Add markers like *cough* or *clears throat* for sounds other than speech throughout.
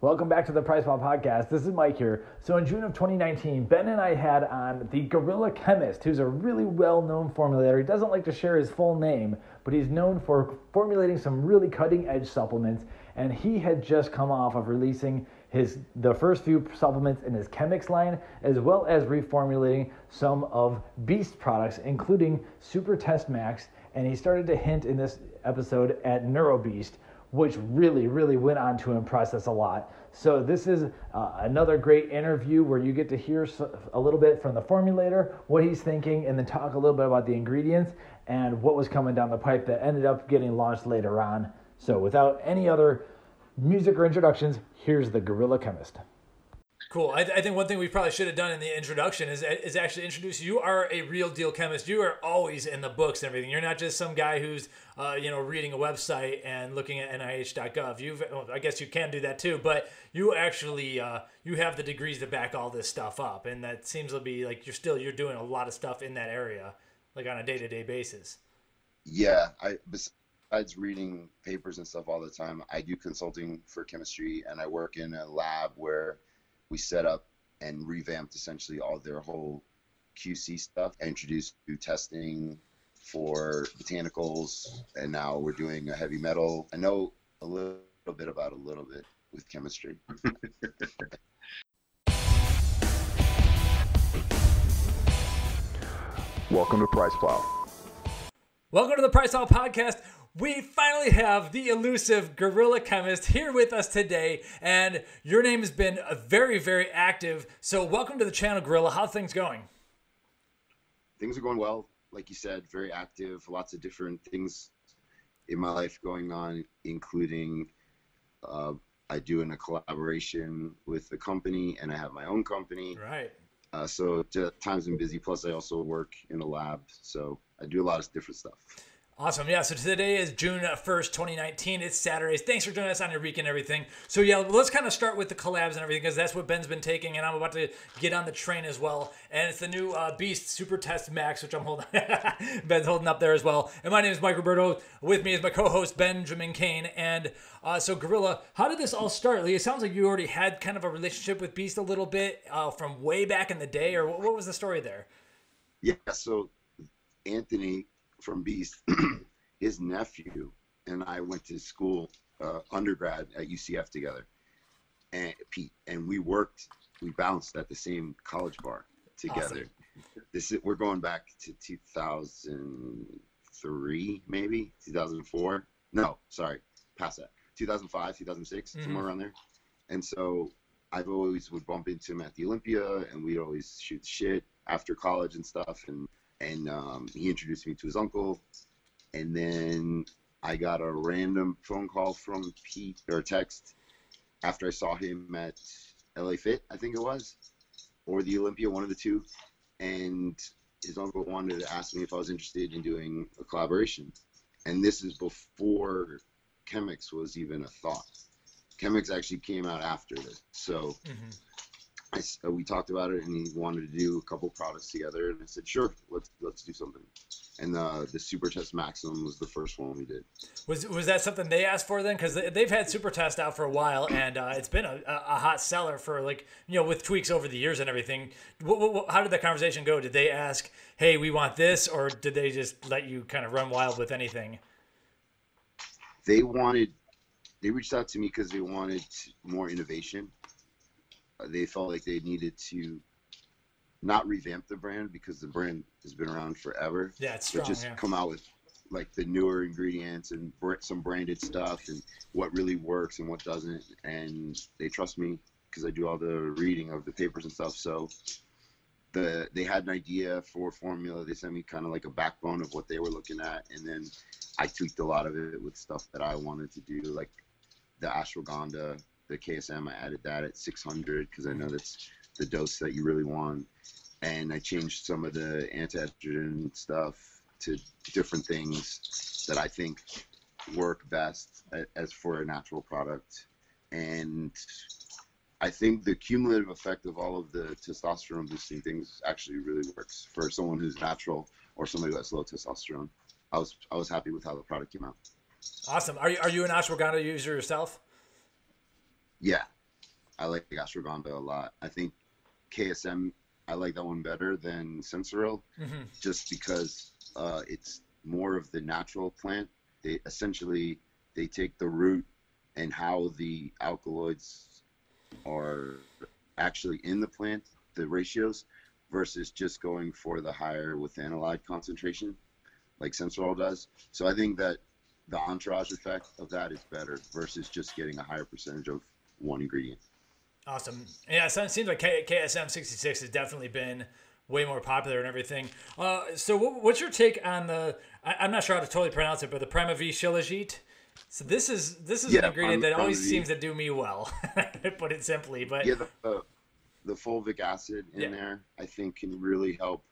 Welcome back to the PricePlow Podcast. This is Mike here. So, in June of 2019, Ben and I had on the Guerrilla Chemist, who's a really well known formulator. He doesn't like to share his full name, but he's known for formulating some really cutting edge supplements. And he had just come off of releasing his the first few supplements in his Chemix line, as well as reformulating some of Beast products, including Super Test Max. And he started to hint in this episode at NeuroBeast which really, really went on to impress us a lot. So, this is uh, another great interview where you get to hear a little bit from the formulator, what he's thinking, and then talk a little bit about the ingredients and what was coming down the pipe that ended up getting launched later on. So, without any other music or introductions, here's the Guerrilla Chemist. Cool. I, th- I, think one thing we probably should have done in the introduction is is actually introduce you are a real deal chemist. You are always in the books and everything. You're not just some guy who's uh, you know reading a website and looking at NIH.gov. You've well, I guess you can do that too, but you actually uh, you have the degrees to back all this stuff up, and that seems to be like you're still you're doing a lot of stuff in that area, like on a day to day basis. Yeah, I besides reading papers and stuff all the time, I do consulting for chemistry, and I work in a lab where we set up and revamped essentially all their whole QC stuff, introduced new testing for botanicals, and now we're doing a heavy metal. I know a little bit about a little bit with chemistry. *laughs* Welcome to PricePlow. Welcome to the PricePlow Podcast. We finally have the elusive Guerrilla Chemist here with us today, and your name has been very, very active. So, welcome to the channel, Guerrilla. How things going? Things are going well. Like you said, very active. Lots of different things in my life going on, including uh, I do in a collaboration with the company, and I have my own company. Right. Uh, so time's been busy. Plus, I also work in a lab, so I do a lot of different stuff. Awesome. Yeah. So today is June 1st, 2019. It's Saturdays. Thanks for joining us on your week and everything. So, yeah, let's kind of start with the collabs and everything because that's what Ben's been taking, and I'm about to get on the train as well. And it's the new uh, Beast Super Test Max, which I'm holding. *laughs* Ben's holding up there as well. And my name is Mike Roberto. With me is my co host, Benjamin Kane. And uh, so, Guerrilla, how did this all start? It sounds like you already had kind of a relationship with Beast a little bit uh, from way back in the day, or what was the story there? Yeah. So, Anthony from Beast, *clears throat* his nephew and I went to school, uh, undergrad at UCF together, and Pete, and we worked, we bounced at the same college bar together. Awesome. This is, we're going back to 2003, maybe 2004. No, sorry, past that. 2005, 2006, mm-hmm. somewhere around there. And so I've always would bump into him at the Olympia, and we'd always shoot shit after college and stuff. And and um, he introduced me to his uncle, and then I got a random phone call from Pete or text after I saw him at LA Fit, I think it was, or the Olympia, one of the two, and his uncle wanted to ask me if I was interested in doing a collaboration, and this is before Chemix was even a thought. Chemix actually came out after this, so. Mm-hmm I, uh, we talked about it, and he wanted to do a couple products together, and I said, "Sure, let's let's do something." And uh, the Super Test Maximum was the first one we did. Was was that something they asked for then? Because they've had Super Test out for a while, and uh, it's been a, a hot seller for like you know with tweaks over the years and everything. What, what, how did the conversation go? Did they ask, "Hey, we want this," or did they just let you kind of run wild with anything? They wanted. They reached out to me because they wanted more innovation they felt like they needed to not revamp the brand because the brand has been around forever. Yeah, it's strong. But just yeah. come out with like the newer ingredients and some branded stuff and what really works and what doesn't. And they trust me because I do all the reading of the papers and stuff. So the they had an idea for formula. They sent me kind of like a backbone of what they were looking at, and then I tweaked a lot of it with stuff that I wanted to do, like the ashwagandha the KSM. I added that at 600 because I know that's the dose that you really want. And I changed some of the anti-estrogen stuff to different things that I think work best as for a natural product. And I think the cumulative effect of all of the testosterone boosting things actually really works for someone who's natural or somebody who has low testosterone. I was I was happy with how the product came out. Awesome. Are you are you an ashwagandha user yourself? Yeah, I like ashwagandha a lot. I think KSM, I like that one better than Sensoril, Mm-hmm. just because uh, it's more of the natural plant. They essentially they take the root and how the alkaloids are actually in the plant, the ratios, versus just going for the higher with withanolide concentration, like Sensoril does. So I think that the entourage effect of that is better versus just getting a higher percentage of one ingredient. Awesome. Yeah, so it seems like K- KSM 66 has definitely been way more popular and everything. Uh, so, what, what's your take on the? I, I'm not sure how to totally pronounce it, but the PrimaVie Shilajit. So this is this is an ingredient that always seems to do me well. *laughs* put it simply, but yeah, the, the, the fulvic acid in Yeah. there, I think, can really help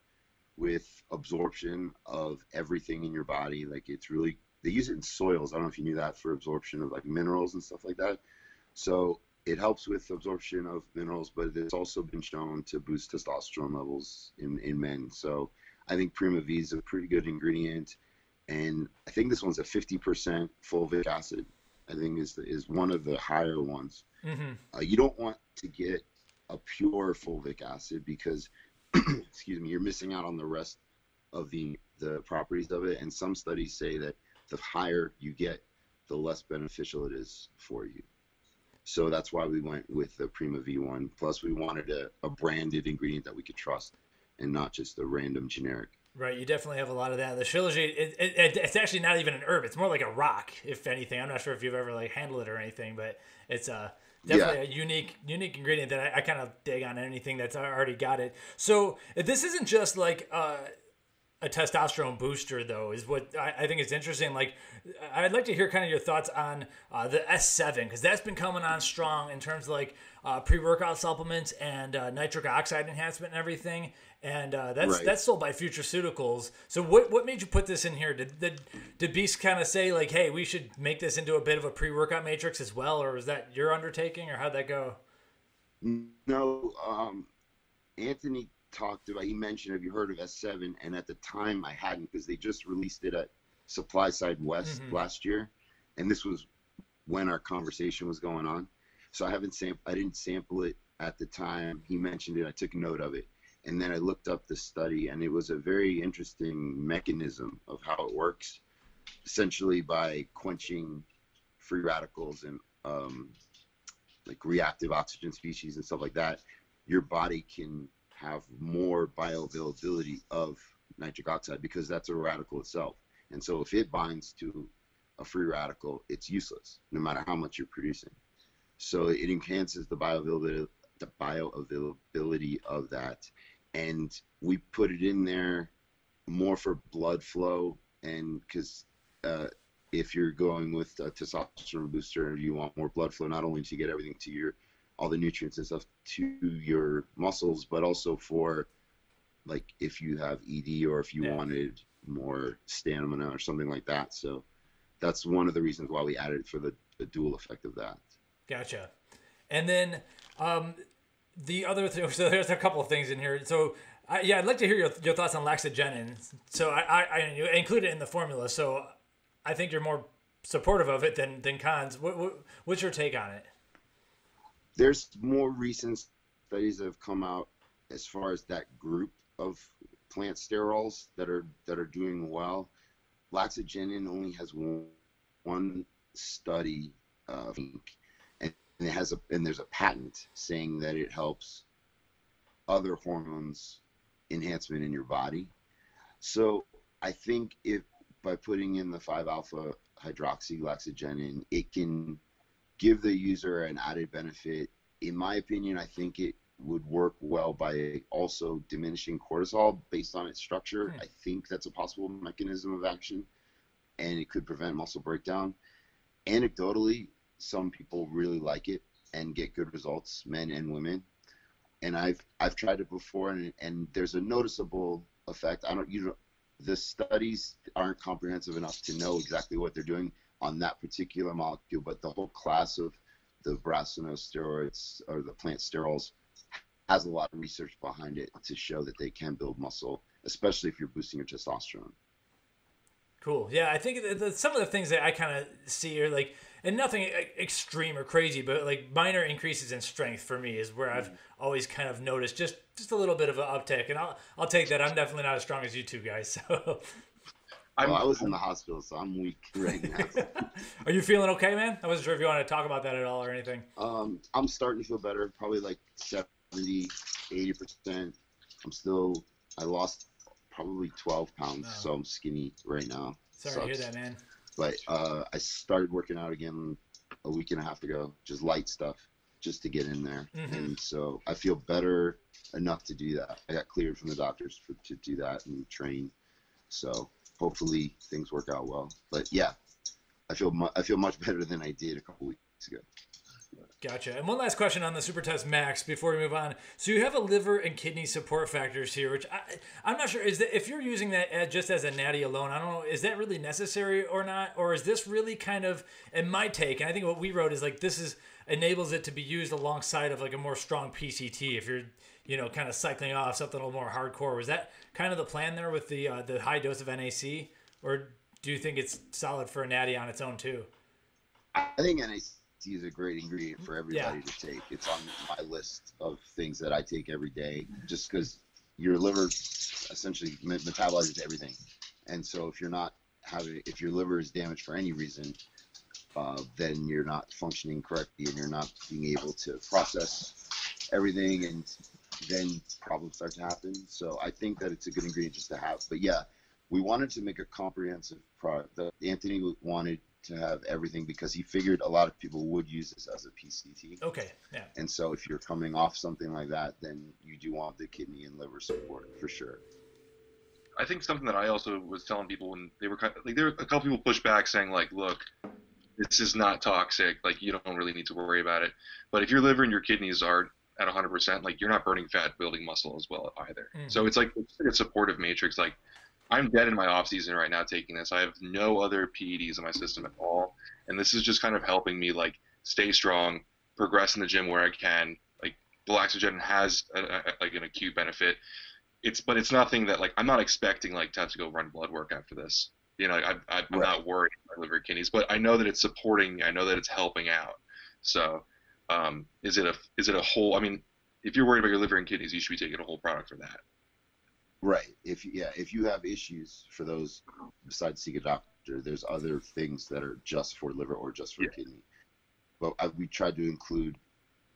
with absorption of everything in your body. Like it's really they use it in soils. I don't know if you knew that for absorption of like minerals and stuff like that. So it helps with absorption of minerals, but it's also been shown to boost testosterone levels in in men. So I think PrimaVie is a pretty good ingredient, and I think this one's a 50% fulvic acid. I think is is one of the higher ones. Mhm. Uh, you don't want to get a pure fulvic acid because, *clears throat* excuse me, you're missing out on the rest of the the properties of it. And some studies say that the higher you get, the less beneficial it is for you. So that's why we went with the PrimaVie one. Plus, we wanted a, a branded ingredient that we could trust, and not just a random generic. right, you definitely have a lot of that. The Shilajit, it, it, it, it's actually not even an herb; it's more like a rock, if anything. I'm not sure if you've ever like handled it or anything, but it's uh, definitely a unique unique ingredient that I, I kind of dig on anything that's already got it. So this isn't just like uh, a testosterone booster though is what I, I think is interesting. Like i'd like to hear kind of your thoughts on uh, the s7 because that's been coming on strong in terms of like uh, pre-workout supplements and uh, nitric oxide enhancement and everything. And uh, that's Right. that's sold by FutureCeuticals so what what made you put this in here? Did did, did beast kind of say like hey we should make this into a bit of a pre-workout matrix as well or was that your undertaking or how'd that go? No, um, Anthony talked about. He mentioned, "Have you heard of S7?" And at the time, I hadn't because they just released it at SupplySide West Mhm. last year, and this was when our conversation was going on. So I haven't sam- I didn't sample it at the time he mentioned it. I took note of it, and then I looked up the study, and it was a very interesting mechanism of how it works. Essentially, by quenching free radicals and um, like reactive oxygen species and stuff like that, your body can have more bioavailability of nitric oxide because that's a radical itself. And so if it binds to a free radical, it's useless no matter how much you're producing. So it enhances the bioavailability, the bioavailability of that. And we put it in there more for blood flow and because uh, if you're going with a testosterone booster, you want more blood flow, not only to get everything to your all the nutrients and stuff to your muscles, but also for like if you have ED or if you Yeah. wanted more stamina or something like that. So that's one of the reasons why we added for the, the dual effect of that. Gotcha. And then um, the other thing, *laughs* so there's a couple of things in here. So I, yeah, I'd like to hear your, your thoughts on laxagenin. So I, I, I include it in the formula. So I think you're more supportive of it than than cons. What, what, what's your take on it? There's more recent studies that have come out as far as that group of plant sterols that are that are doing well. Laxagenin only has one, one study, uh, and it has a and there's a patent saying that it helps other hormones enhancement in your body. So I think if by putting in the 5 alpha hydroxylaxagenin, it can give the user an added benefit. In my opinion, I think it would work well by also diminishing cortisol based on its structure. Hmm. I think that's a possible mechanism of action and it could prevent muscle breakdown. Anecdotally, some people really like it and get good results, men and women. And I've I've tried it before and and there's a noticeable effect. I don't you know the studies aren't comprehensive enough to know exactly what they're doing on that particular molecule, but the whole class of the brassinosteroids or the plant sterols has a lot of research behind it to show that they can build muscle, especially if you're boosting your testosterone. Cool. Yeah, I think the, the, some of the things that I kind of see are like, and nothing extreme or crazy, but like minor increases in strength for me is where I've mm-hmm. always kind of noticed just just a little bit of an uptick, and I'll I'll take that. I'm definitely not as strong as you two guys. *laughs* So, Well, I was in the hospital, so I'm weak *laughs* right now. *laughs* are you feeling okay, man? I wasn't sure if you wanted to talk about that at all or anything. um, I'm starting to feel better, probably like 70, 80%. I'm still, I lost probably 12 pounds, Oh. so I'm skinny right now. Sorry to hear that, man. But uh, I started working out again a week and a half ago, just light stuff, just to get in there. Mhm. And so I feel better enough to do that. I got cleared from the doctors for, to do that and train. So hopefully things work out well. But yeah, I feel mu- I feel much better than I did a couple weeks ago. Gotcha. And one last question on the Super Test Max before we move on. So you have a liver and kidney support factors here, which I, I'm not sure is that if you're using that uh, just as a natty alone, I don't know, is that really necessary or not, or is this really kind of, in my take, and I think what we wrote is like this is enables it to be used alongside of like a more strong PCT if you're you know kind of cycling off something a little more hardcore. Was that kind of the plan there with the uh, the high dose of NAC, or do you think it's solid for a natty on its own too? I think NAC is a great ingredient for everybody to take. It's on my list of things that I take every day, just because your liver essentially metabolizes everything, and so if you're not having, if your liver is damaged for any reason, uh, then you're not functioning correctly, and you're not being able to process everything, and then problems start to happen. So I think that it's a good ingredient just to have. But yeah, we wanted to make a comprehensive product. Anthony wanted to have everything because he figured a lot of people would use this as a PCT. Okay, yeah. And so if you're coming off something like that, then you do want the kidney and liver support for sure. I think something that I also was telling people when they were kind of, like there were a couple people push back saying like, look, this is not toxic. Like you don't really need to worry about it. But if your liver and your kidneys are at 100%, like you're not burning fat, building muscle as well either. Mhm. So it's like it's like a supportive matrix. Like I'm dead in my off season right now taking this. I have no other PEDs in my system at all, and this is just kind of helping me like stay strong, progress in the gym where I can. Like Blaxogen has a, a, like an acute benefit. It's but it's nothing that like I'm not expecting like to have to go run blood work after this. You know, I, I, I'm Right. not worried about liver kidneys, but I know that it's supporting. me. I know that it's helping out. So, um, is it a is it a whole? I mean, if you're worried about your liver and kidneys, you should be taking a whole product for that. Right. If yeah, if you have issues for those besides seek a doctor, there's other things that are just for liver or just for Yeah. kidney. But I, we tried to include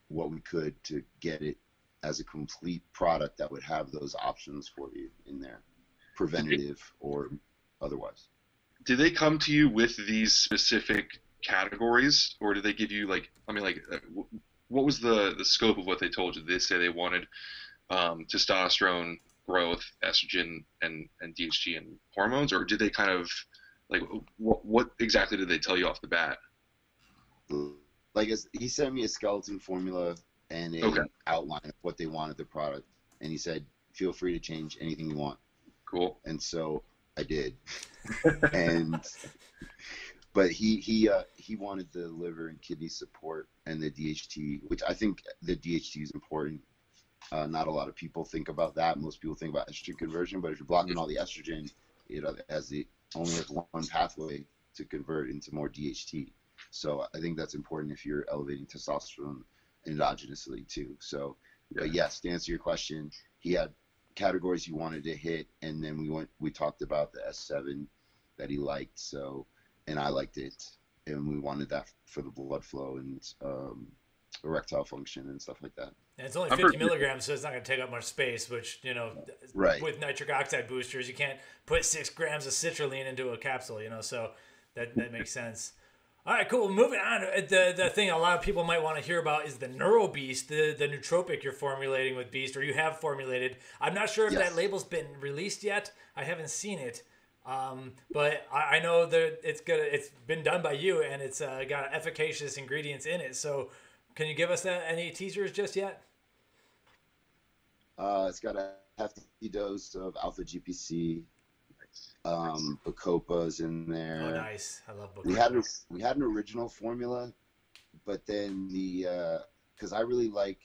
what we could to get it as a complete product that would have those options for you in there, preventative or otherwise. did they come to you with these specific categories or did they give you like i mean like uh, what was the the scope of what they told you did they say they wanted um, testosterone growth estrogen and and dht and hormones or did they kind of like what what exactly did they tell you off the bat Like he sent me a skeleton formula and a Okay. outline of what they wanted the product, and he said, "Feel free to change anything you want." cool and so I did. *laughs* and but he he uh, he wanted the liver and kidney support and the DHT, which I think the DHT is important. Uh, not a lot of people think about that. Most people think about estrogen conversion, but if you're blocking all the estrogen, it uh, has the only has one pathway to convert into more DHT. So I think that's important if you're elevating testosterone endogenously too. So, but yes, to answer your question, he had categories he wanted to hit, and then we went. We talked about the S7 that he liked. So, and I liked it, and we wanted that for the blood flow and um, erectile function and stuff like that. And it's only I'm 50 pretty- milligrams, so it's not going to take up much space, which, you know, Right. with nitric oxide boosters, you can't put six grams of citrulline into a capsule, you know, so that, that makes sense. All right, cool. Moving on. Uh, The, the thing a lot of people might want to hear about is the Neuro Beast, the, the nootropic you're formulating with Beast, or you have formulated. I'm not sure if Yes. that label's been released yet. I haven't seen it. Um, but I, I know that it's gonna it's been done by you and it's uh, got efficacious ingredients in it. So can you give us that any teasers just yet? Uh, it's got a hefty dose of alpha GPC. Um, Bacopa's in there. Oh, nice. I love book. we had a, we had an original formula, but then the because I really like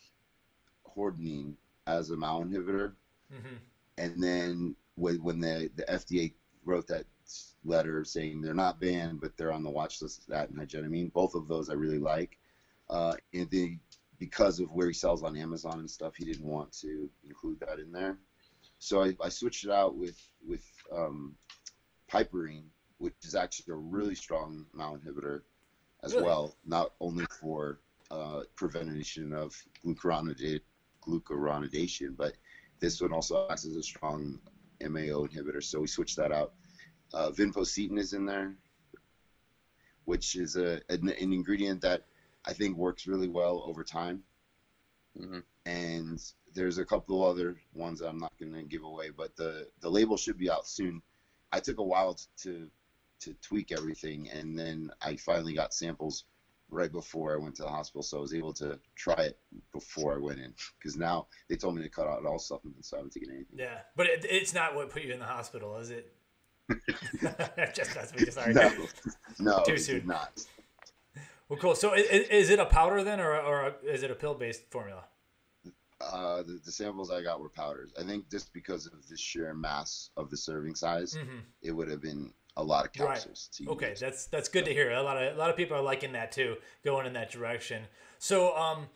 hordenine as a MAO inhibitor, hmm and then when when the the FDA wrote that letter saying they're not banned, but they're on the watch list of that and higenamine. Both of those I really like. Uh, and the because of where he sells on Amazon and stuff, he didn't want to include that in there. So I, I switched it out with with um, piperine, which is actually a really strong MAO inhibitor as Really? well, not only for uh, prevention of glucuronidate, glucuronidation, but this one also acts as a strong MAO inhibitor. So we switched that out. Uh, vinpocetine is in there, which is a an, an ingredient that I think works really well over time. Mhm. And there's a couple of other ones that I'm not going to give away, but the the label should be out soon. I took a while to to tweak everything, and then I finally got samples right before I went to the hospital, so I was able to try it before I went in. Because now they told me to cut out all supplements, so I haven't taken anything. Yeah, but it, it's not what put you in the hospital, is it? *laughs* *laughs* just that's me. *laughs* Sorry. No, no, Too soon. not. Well, cool. So, is, is it a powder then, or or is it a pill-based formula? Uh, the, the samples I got were powders. I think just because of the sheer mass of the serving size, Mhm. it would have been a lot of Right. capsules. To Okay, use. that's that's good to hear. A lot of a lot of people are liking that too, going in that direction. So, um,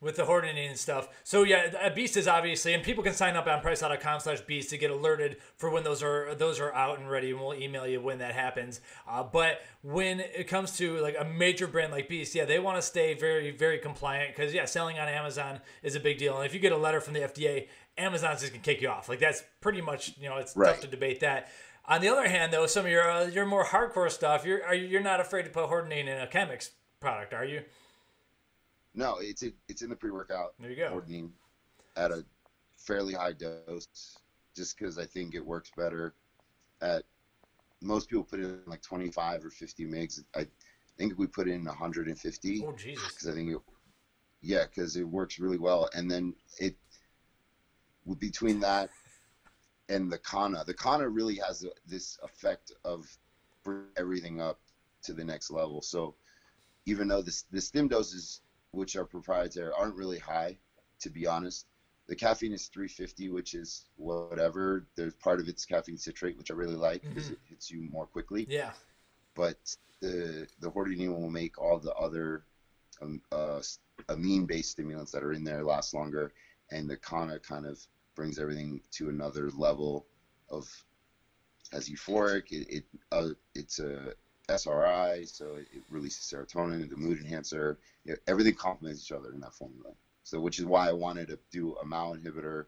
with the hordenine and stuff. So yeah, beast is obviously, and people can sign up on price.com slash beast to get alerted for when those are those are out and ready, and we'll email you when that happens. Uh, but when it comes to like a major brand like Beast, yeah, they want to stay very very compliant because yeah, selling on Amazon is a big deal, and if you get a letter from the FDA, Amazon's just gonna kick you off. Like that's pretty much you know it's tough to debate that. On the other hand, though, some of your uh, your more hardcore stuff, you're are you, you're not afraid to put hordenine in a chemix product, are you? No, it's it, it's in the pre-workout. There you go. Hordenine at a fairly high dose, just because I think it works better. At most people put in like 25 or 50 mgs. I think we put in 150 Oh Jesus! because I think it, yeah, because it works really well. And then it between that and the Kanna, the Kanna really has a, this effect of bring everything up to the next level. So even though the the stim doses, which are proprietary, aren't really high, to be honest. The caffeine is 350, which is whatever. There's part of it's caffeine citrate, which I really like because Mhm. it hits you more quickly Yeah, but the the hordenine will make all the other um, uh, amine based stimulants that are in there last longer, and the Kanna kind of brings everything to another level of as euphoric. It, it uh, it's a SRI, so it, releases serotonin, the mood enhancer. You know, everything complements each other in that formula. So, which is why I wanted to do a MAO inhibitor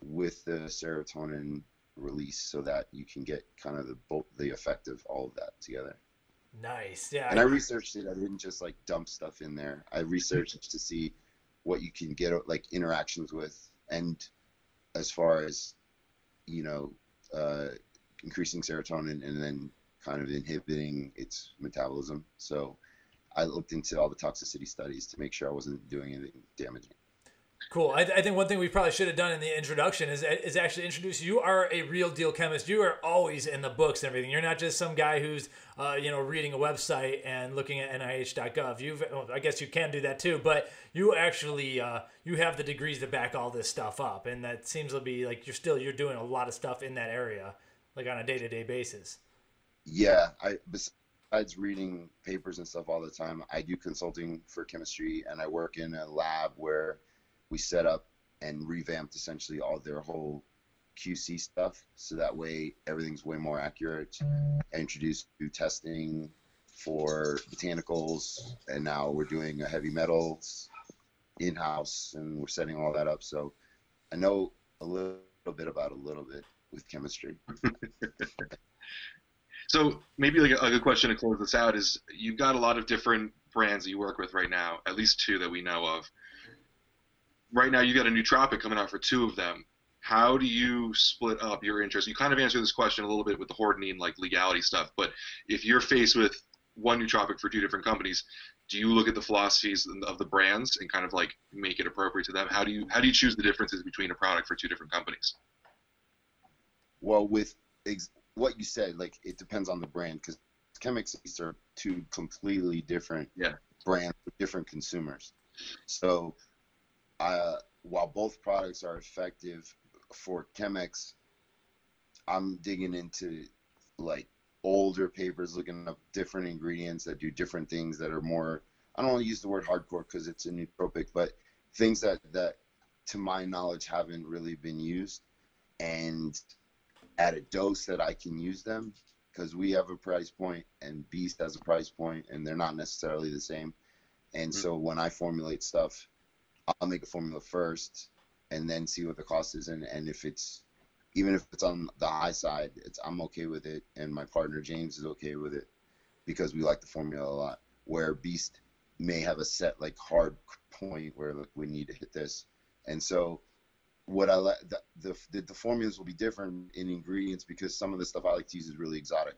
with the serotonin release, so that you can get kind of the both the effect of all of that together. nice. Yeah, And I researched it. I didn't just like dump stuff in there. I researched to see what you can get like interactions with, and as far as you know, uh, increasing serotonin and then kind of inhibiting its metabolism. So I looked into all the toxicity studies to make sure I wasn't doing anything damaging. Cool. I, I think one thing we probably should have done in the introduction is is actually introduce you are a real deal chemist. You are always in the books and everything. You're not just some guy who's uh, you know reading a website and looking at NIH.gov. You've well, I guess you can do that too, but you actually uh, you have the degrees to back all this stuff up, and that seems to be like you're still you're doing a lot of stuff in that area, like on a day to day basis. Yeah, I besides reading papers and stuff all the time, I do consulting for chemistry, and I work in a lab where we set up and revamped essentially all their whole QC stuff, so that way everything's way more accurate. I introduced new testing for botanicals, and now we're doing a heavy metals in house, and we're setting all that up. So I know a little bit about a little bit with chemistry. *laughs* So maybe like a, a good question to close this out is you've got a lot of different brands that you work with right now, at least two that we know of. Right now, you've got a new nootropic coming out for two of them. How do you split up your interest? You kind of answered this question a little bit with the hordenine like legality stuff, but if you're faced with one new nootropic for two different companies, do you look at the philosophies of the brands and kind of like make it appropriate to them? How do you how do you choose the differences between a product for two different companies? Well, with ex- what you said, like it depends on the brand because Chemix are two completely different Yeah. brands with different consumers. So, uh, while both products are effective for Chemix, I'm digging into like older papers looking up different ingredients that do different things that are more I don't want to use the word hardcore because it's a nootropic, but things that that to my knowledge haven't really been used and at a dose that I can use them because we have a price point and Beast has a price point and they're not necessarily the same. And mm-hmm. so when I formulate stuff, I'll make a formula first and then see what the cost is and, and if it's even if it's on the high side, it's I'm okay with it and my partner James is okay with it because we like the formula a lot. Where Beast may have a set like hard point where like, we need to hit this. And so what I like the, the, the formulas will be different in ingredients because some of the stuff I like to use is really exotic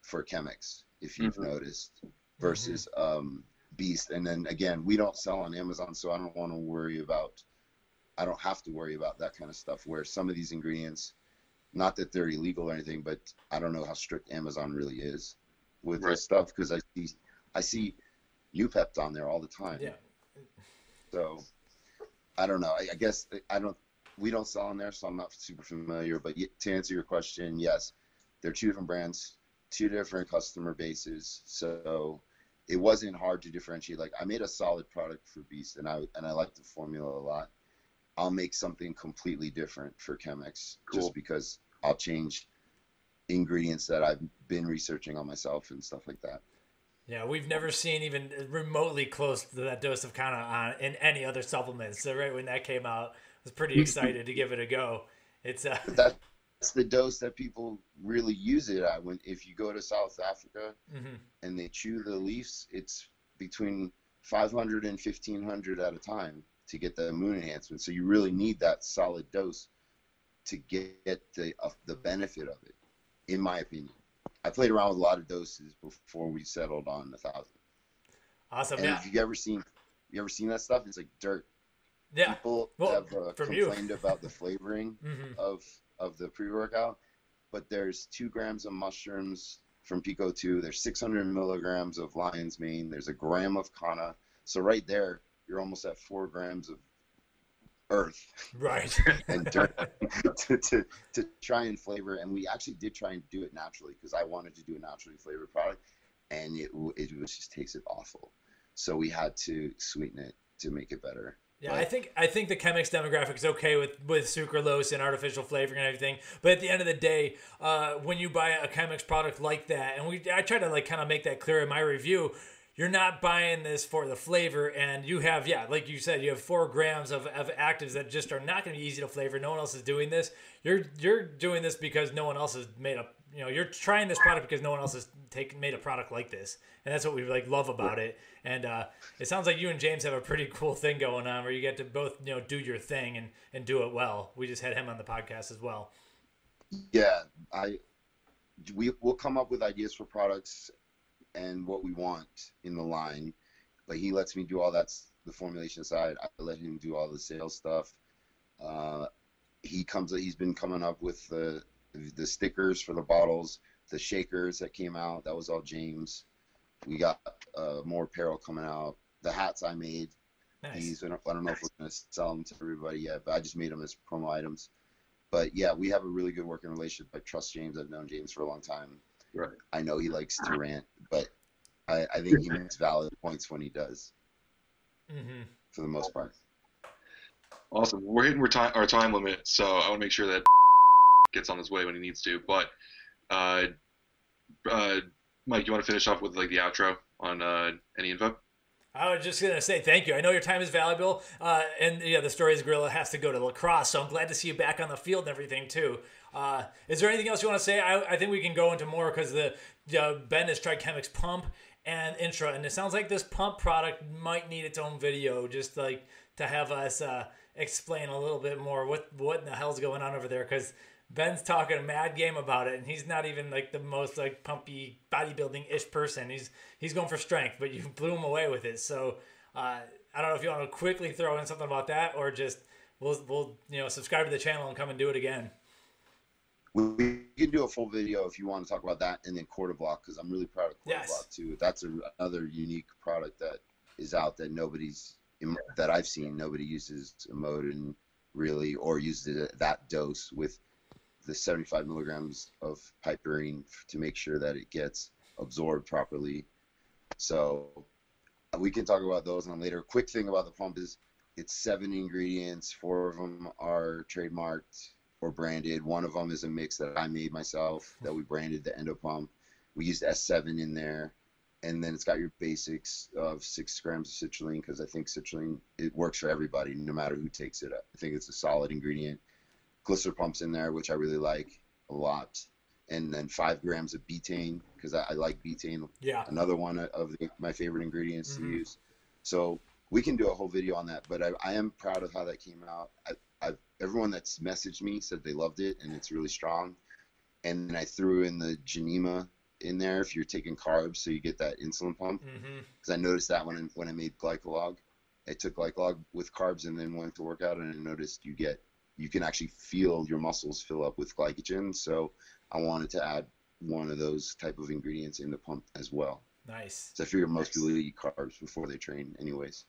for Chemix, if you've mm-hmm. noticed, versus mm-hmm. um, Beast. And then again, we don't sell on Amazon, so I don't want to worry about. I don't have to worry about that kind of stuff. Where some of these ingredients, not that they're illegal or anything, but I don't know how strict Amazon really is with right. this stuff because I see I see Noopept on there all the time. Yeah. So I don't know. I, I guess I don't we don't sell in there, so I'm not super familiar. But to answer your question, yes, they're two different brands, two different customer bases. So it wasn't hard to differentiate. Like I made a solid product for Beast, and I and I like the formula a lot. I'll make something completely different for Chemix cool. just because I'll change ingredients that I've been researching on myself and stuff like that. Yeah, we've never seen even remotely close to that dose of Kanna on uh, in any other supplements. So right when that came out, was pretty excited to give it a go. It's uh, *laughs* that's the dose that people really use it at. When if you go to South Africa mm-hmm. and they chew the leaves, it's between 500 and 1500 at a time to get the immune enhancement. So you really need that solid dose to get the uh, the benefit of it, in my opinion. I played around with a lot of doses before we settled on a thousand. Awesome. And yeah. if you ever seen, you ever seen that stuff? It's like dirt. Yeah. People well, have uh, complained about the flavoring *laughs* mm-hmm. of of the pre workout, but there's two grams of mushrooms from PeakO2. There's 600 milligrams of lion's mane. There's a gram of Kanna. So right there, you're almost at four grams of earth right *laughs* and dirt *laughs* to, to, to try and flavor and we actually did try and do it naturally because i wanted to do a naturally flavored product and it, it was just tasted awful so we had to sweeten it to make it better yeah, I think I think the Chemix demographic is okay with with sucralose and artificial flavoring and everything. But at the end of the day, uh, when you buy a Chemix product like that, and we I try to like kind of make that clear in my review, you're not buying this for the flavor, and you have yeah, like you said, you have four grams of, of actives that just are not going to be easy to flavor. No one else is doing this. You're you're doing this because no one else has made a you know you're trying this product because no one else has taken made a product like this, and that's what we like love about it. And uh, it sounds like you and James have a pretty *laughs* cool thing going on where you get to both you know do your thing and and do it well. We just had him on the podcast as well. Yeah, I we will come up with ideas for products and what we want in the line. But he lets me do all that the formulation side. I let him do all the sales stuff. Uh, he comes. He's been coming up with the the stickers for the bottles, the shakers that came out. That was all James. We got uh, more apparel coming out. The hats I made. Nice. These I don't, I don't know if we're gonna sell them to everybody yet, but I just made them as promo items. But yeah, we have a really good working relationship. I trust James. I've known James for a long time. Right. I know he likes to rant, but I, I think he makes valid points when he does. Mm-hmm. For the most part. Awesome. We're hitting our time, our time limit, so I want to make sure that *laughs* gets on his way when he needs to. But, uh, uh, Mike, you want to finish off with like the outro on uh, any info? I was just gonna say thank you. I know your time is valuable, uh, and yeah, the stories Guerrilla has to go to lacrosse, so I'm glad to see you back on the field and everything too. Uh, is there anything else you want to say? I, I think we can go into more because the uh, Ben has tried Chemix Pump and intro. and it sounds like this pump product might need its own video, just like to have us uh, explain a little bit more what what in the hell's going on over there because Ben's talking a mad game about it, and he's not even like the most like pumpy bodybuilding ish person. He's he's going for strength, but you blew him away with it. So uh, I don't know if you want to quickly throw in something about that, or just we'll we'll you know subscribe to the channel and come and do it again. We can do a full video if you want to talk about that, and then quarter block because I'm really proud of quarter yes. block too. That's a, another unique product that is out that nobody's that I've seen. Nobody uses emodin really or uses it at that dose with the 75 milligrams of piperine to make sure that it gets absorbed properly. So uh, we can talk about those on later. Quick thing about the pump is it's seven ingredients. Four of them are trademarked or branded. One of them is a mix that I made myself that we branded the Endo Pump. We used S7 in there, and then it's got your basics of six grams of citrulline because I think citrulline it works for everybody, no matter who takes it. I think it's a solid ingredient. GlyceroPump's in there, which I really like a lot, and then five grams of betaine because I, I, like betaine. Yeah. Another one of the, my favorite ingredients mm-hmm. to use. So we can do a whole video on that, but I, I am proud of how that came out. I, I've, everyone that's messaged me said they loved it and it's really strong. And then I threw in the Gymnema in there if you're taking carbs, so you get that insulin pump. Because mm-hmm. I noticed that when I, when I made Glycolog, I took Glycolog with carbs and then went to work out, and I noticed you get you can actually feel your muscles fill up with glycogen. So I wanted to add one of those type of ingredients in the pump as well. Nice. So I figure most nice. people eat carbs before they train, anyways.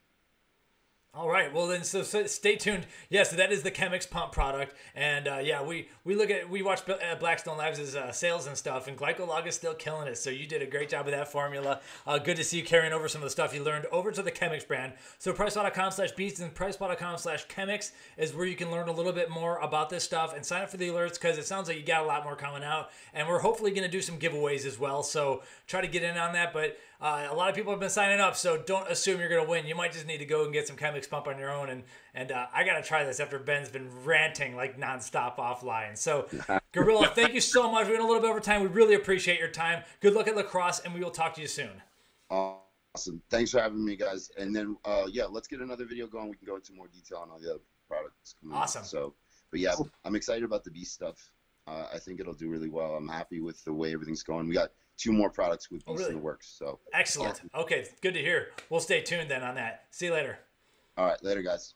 All right. Well, then, so, so stay tuned. Yes, that is the Chemix Pump product, and uh, yeah, we we look at we watch uh, Blackstone Labs' uh, sales and stuff, and Glycolog is still killing it. So you did a great job with that formula. Uh, good to see you carrying over some of the stuff you learned over to the Chemix brand. So priceplow.com slash beats and Chemix is where you can learn a little bit more about this stuff and sign up for the alerts because it sounds like you got a lot more coming out, and we're hopefully going to do some giveaways as well. So try to get in on that, but. Uh, a lot of people have been signing up, so don't assume you're going to win. You might just need to go and get some Chemix Pump on your own. And and uh, I got to try this after Ben's been ranting like nonstop offline. So, *laughs* Guerrilla, thank you so much. We went a little bit over time. We really appreciate your time. Good luck at lacrosse, and we will talk to you soon. Awesome. Thanks for having me, guys. And then, uh, yeah, let's get another video going. We can go into more detail on all the other products. awesome. So, but yeah, I'm excited about the B stuff. Uh, I think it'll do really well. I'm happy with the way everything's going. We got two more products with oh, really? in the works. So excellent. Yeah. Okay, good to hear. We'll stay tuned then on that. See you later. All right, later, guys.